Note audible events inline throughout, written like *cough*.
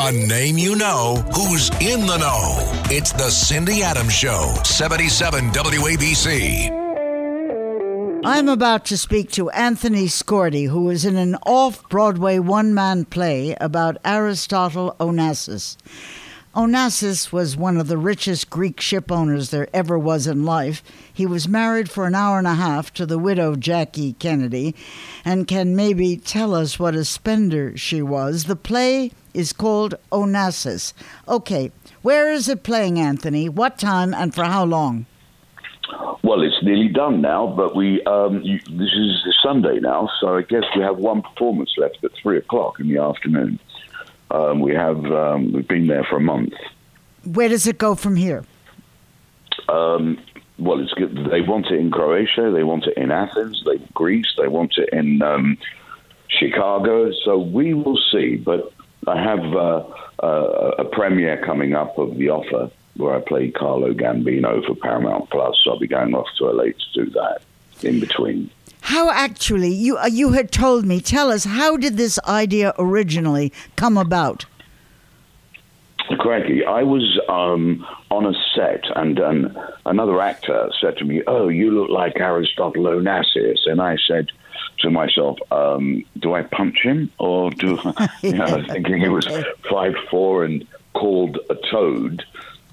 A name you know who's in the know. It's the Cindy Adams Show, 77 WABC. I'm about to speak to Anthony Skordi, who is in an off Broadway one man play about Aristotle Onassis. Onassis was one of the richest Greek ship owners there ever was in life. He was married for an hour and a half to the widow Jackie Kennedy and can maybe tell us what a spender she was. The play is called Onassis. Okay, where is it playing, Anthony? What time and for how long? Well, it's nearly done now, but we um, you, this is Sunday now, so I guess we have one performance left at three o'clock in the afternoon. Um, we have um, we've been there for a month. Where does it go from here? Um, well, it's good. They want it in Croatia. They want it in Athens. They Greece. They want it in um, Chicago. So we will see. But I have uh, uh, a premiere coming up of The Offer, where I play Carlo Gambino for Paramount Plus. So I'll be going off to LA to do that in between. How actually you uh, you had told me? Tell us how did this idea originally come about? Craigie, I was um, on a set, and um, another actor said to me, "Oh, you look like Aristotle Onassis," and I said to myself, um, "Do I punch him, or do *laughs* you *laughs* know?" thinking it was five four and called a toad.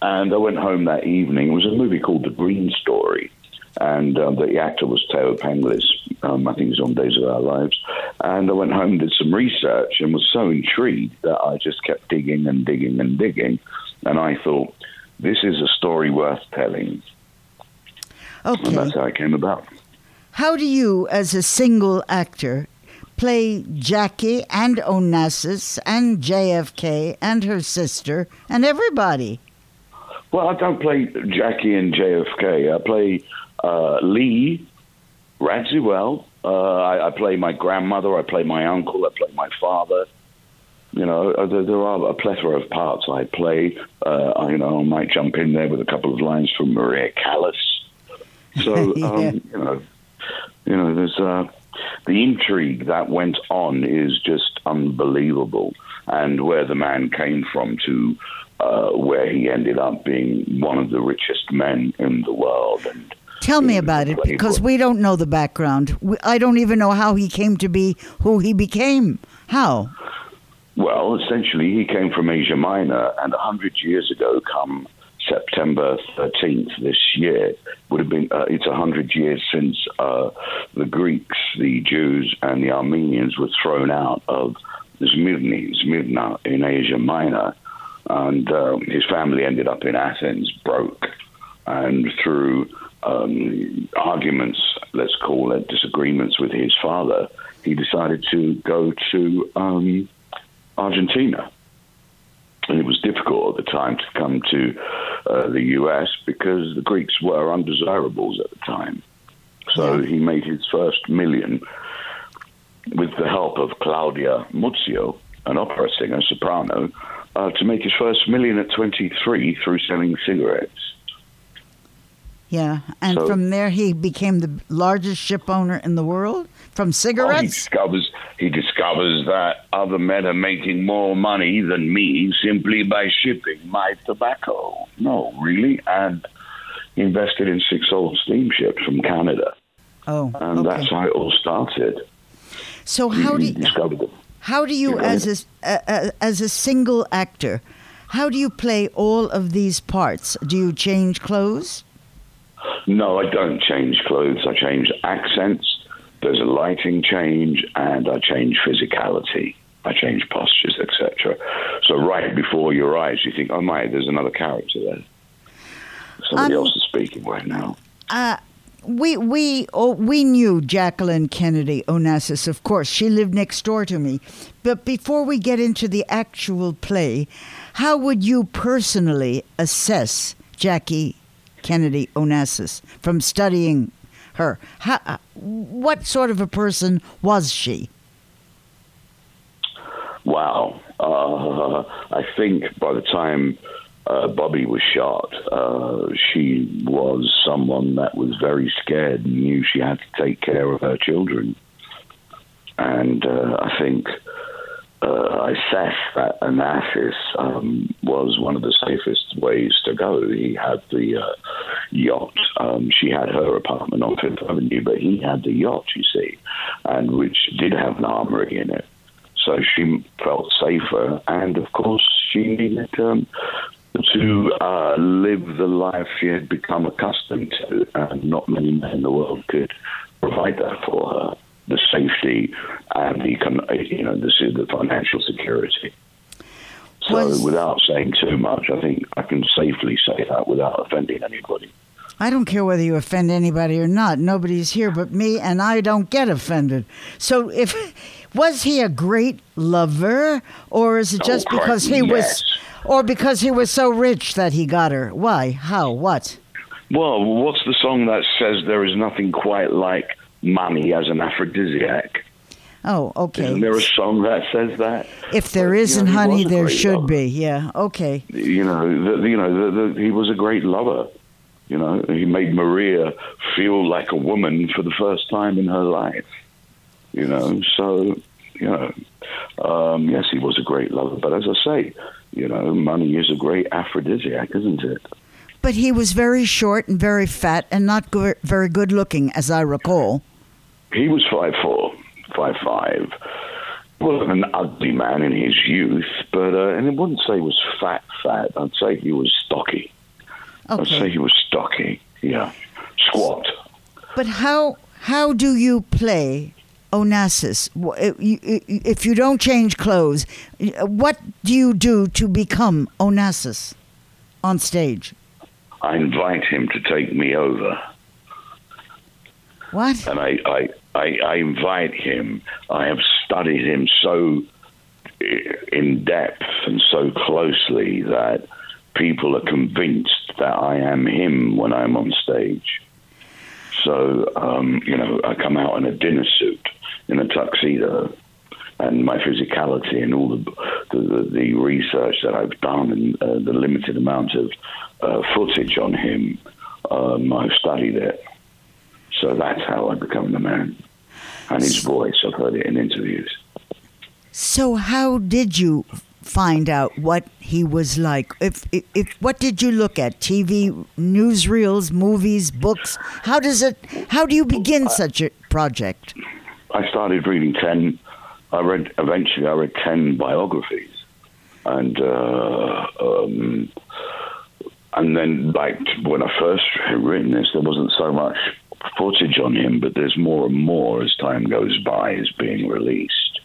And I went home that evening. It was a movie called The Green Story, and um, the actor was Theo Penglis. Um, I think he's on Days of Our Lives. And I went home and did some research and was so intrigued that I just kept digging and digging and digging. And I thought, this is a story worth telling. Okay. And that's how it came about. How do you, as a single actor, play Jackie and Onassis and JFK and her sister and everybody? Well, I don't play Jackie and JFK. I play uh, Lee, Radziwill. Uh, I, I play my grandmother. I play my uncle. I play my father. You know, uh, there, there are a plethora of parts I play. Uh, I, you know, I might jump in there with a couple of lines from Maria Callas. So, *laughs* Yeah. um, you know, you know, there's uh, the intrigue that went on is just unbelievable, and where the man came from to uh, where he ended up being one of the richest men in the world, and Tell me about it because we don't know the background. I don't even know how he came to be who he became. How? Well, essentially, he came from Asia Minor, and a hundred years ago, come September 13th this year, would have been. Uh, it's a hundred years since uh, the Greeks, the Jews, and the Armenians were thrown out of Smyrna, Smyrna in Asia Minor, and um, his family ended up in Athens, broke, and through um, arguments, let's call it disagreements with his father, he decided to go to. Um, Argentina. And it was difficult at the time to come to uh, the US because the Greeks were undesirables at the time. So he made his first million with the help of Claudia Muzio, an opera singer, soprano, uh, to make his first million at 23 through selling cigarettes. Yeah, and So- from there he became the largest ship owner in the world from Oh, he discovers he discovers that other men are making more money than me simply by shipping my tobacco. No, really, and he invested in six old steamships from Canada, oh, and okay. that's how it all started. So how do you, how do you Yeah. as a, a, a as a single actor, how do you play all of these parts? Do you change clothes? No, I don't change clothes. I change accents. There's a lighting change, and I change physicality. I change postures, etc. So right before your eyes, you think, "Oh my, there's another character there. Somebody Um, else is speaking right now." Uh, we we oh, we knew Jacqueline Kennedy Onassis, of course. She lived next door to me. But before we get into the actual play, how would you personally assess Jackie Kennedy Onassis from studying her? How, uh, what sort of a person was she? Wow. Uh, I think by the time uh, Bobby was shot, uh, she was someone that was very scared and knew she had to take care of her children. And uh, I think uh, assessed that Onassis um, was one of the safest ways to go. He had the yacht. Um, she had her apartment on Fifth Avenue, but he had the yacht, you see, and which did have an armory in it. So she felt safer, and of course, she needed um, to uh, live the life she had become accustomed to, and not many men in the world could provide that for her the safety and the you know the, the financial security. So, Was, without saying too much, I think I can safely say that without offending anybody. I don't care whether you offend anybody or not. Nobody's here but me, and I don't get offended. So, if was he a great lover, or is it oh, just oh, because he yes. was, or because he was so rich that he got her? Why? How? What? Well, what's the song that says there is nothing quite like money as an aphrodisiac. Oh, okay. Isn't there a song that says that? If there but, isn't you know, honey, there should lover. be. Yeah. Okay. You know, the, you know, the, the, he was a great lover. You know, he made Maria feel like a woman for the first time in her life. You know, so you know, um, yes, he was a great lover. But as I say, you know, money is a great aphrodisiac, isn't it? But he was very short and very fat and not go- very good looking, as I recall. He was five four, five five. Wasn't an ugly man in his youth, but uh, and I wouldn't say he was fat, fat. I'd say he was stocky. Okay. I'd say he was stocky. Yeah, squat. But how how do you play Onassis? If you don't change clothes, what do you do to become Onassis on stage? I invite him to take me over. What? And I, I, I, I invite him. I have studied him so in depth and so closely that people are convinced that I am him when I'm on stage. So, um, you know, I come out in a dinner suit, in a tuxedo, and my physicality and all the the, the research that I've done and uh, the limited amount of uh, footage on him, um, I've studied it. So that's how I become the man. And his voice, I've heard it in interviews. So, how did you find out what he was like? If, if, if what did you look at? TV, newsreels, movies, books? How does it? How do you begin such a project? I started reading ten. I read eventually. I read ten biographies, and uh, um, and then, like when I first had written this, there wasn't so much footage on him, but there's more and more as time goes by is being released.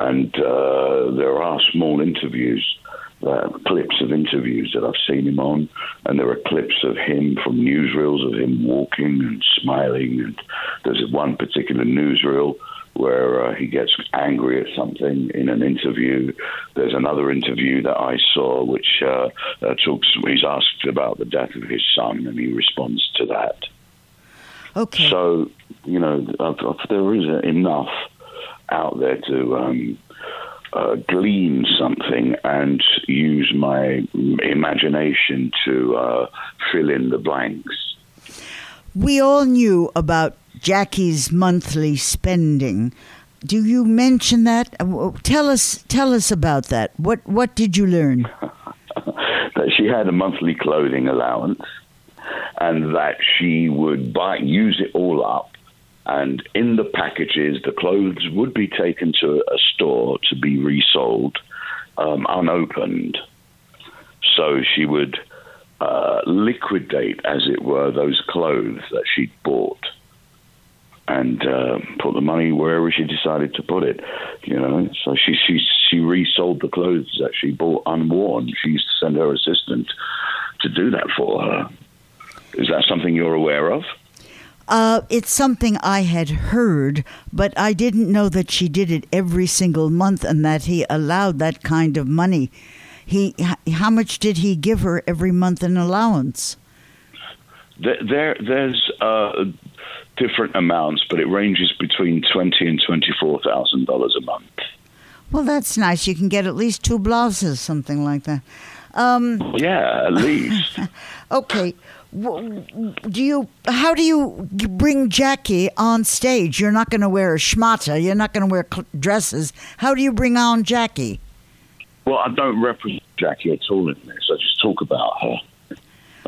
And uh, there are small interviews, uh, clips of interviews that I've seen him on, and there are clips of him from newsreels of him walking and smiling. And there's one particular newsreel where uh, he gets angry at something in an interview. There's another interview that I saw which uh, uh, talks. He's asked about the death of his son, and he responds to that. Okay. So you know, there is enough out there to. Um, uh, glean something and use my imagination to uh, fill in the blanks. We all knew about Jackie's monthly spending. Do you mention that? Uh, tell us, tell us about that. What what did you learn? *laughs* that she had a monthly clothing allowance, and that she would buy use it all up, and in the packages, the clothes would be taken to a store to be resold, um, unopened. So she would uh, liquidate, as it were, those clothes that she'd bought and uh, put the money wherever she decided to put it. You know, so she she she resold the clothes that she bought unworn. She used to send her assistant to do that for her. Is that something you're aware of? Uh, it's something I had heard, but I didn't know that she did it every single month and that he allowed that kind of money. He, how much did he give her every month in allowance? There, there's uh, different amounts, but it ranges between twenty and twenty-four thousand dollars a month. Well, that's nice. You can get at least two blouses, something like that. Um, yeah, at least. *laughs* okay. Do you? How do you bring Jackie on stage? You're not going to wear a schmata. You're not going to wear dresses. How do you bring on Jackie? Well, I don't represent Jackie at all in this. I just talk about her,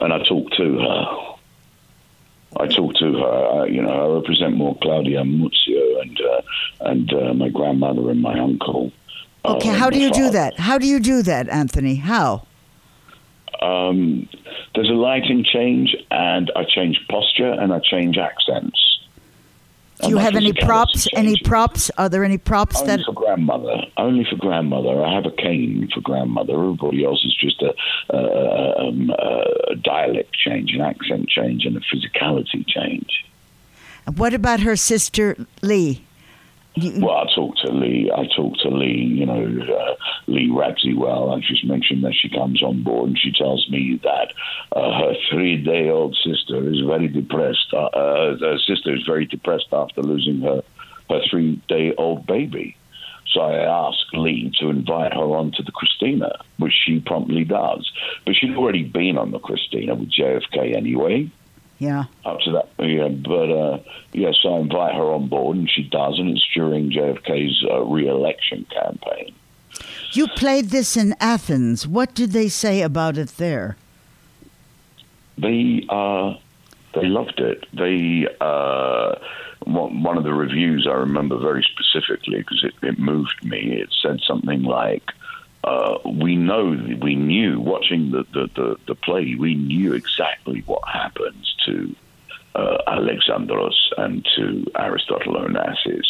and I talk to her. I talk to her. you know, I represent more Claudia Muzio and uh, and uh, my grandmother and my uncle. Okay, uh, how do you father. do that? How do you do that, Anthony? How? Um, there's a lighting change, and I change posture and I change accents. Do you have any props? Any props? Are there any props Only that? for grandmother. Only for grandmother. I have a cane for grandmother. Everybody else is just a, a, um, a dialect change, an accent change, and a physicality change. What about her sister Lee? Well, I talked to Lee. I talked to Lee. You know, uh, Lee Well, I just mentioned that she comes on board and she tells me that uh, her three-day-old sister is very depressed. Uh, uh, her sister is very depressed after losing her her three-day-old baby. So I asked Lee to invite her on to the Christina, which she promptly does. But she'd already been on the Christina with JFK anyway. Yeah. Up to that, yeah. But uh, yes, I invite her on board, and she does, and it's during JFK's uh, re-election campaign. You played this in Athens. What did they say about it there? They uh, they loved it. They uh, one of the reviews I remember very specifically because it, it moved me. It said something like uh, we know, we knew watching the, the, the, the, play, we knew exactly what happens to uh, Alexandros and to Aristotle Onassis.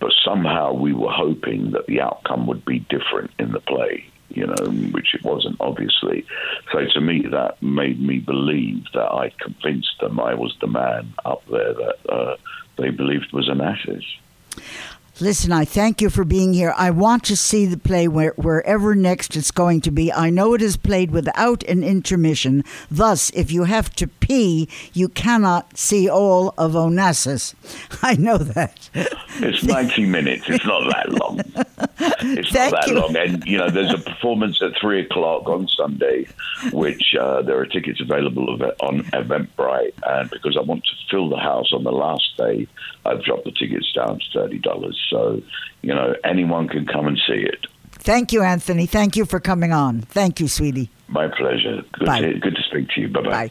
But somehow we were hoping that the outcome would be different in the play, you know, which it wasn't, obviously. So to me, that made me believe that I convinced them I was the man up there that uh, they believed was Onassis. Listen, I thank you for being here. I want to see the play where, wherever next it's going to be. I know it is played without an intermission. Thus, if you have to you cannot see all of Onassis. *laughs* I know that. It's 90 minutes. It's not that long. *laughs* It's thank not that you. long. And, you know, there's a performance at 3 o'clock on Sunday, which uh, there are tickets available on Eventbrite. And because I want to fill the house on the last day, I've dropped the tickets down to $30. So, you know, anyone can come and see it. Thank you, Anthony. Thank you for coming on. Thank you, sweetie. My pleasure. Good, Bye. To, good to speak to you. Bye-bye. Bye.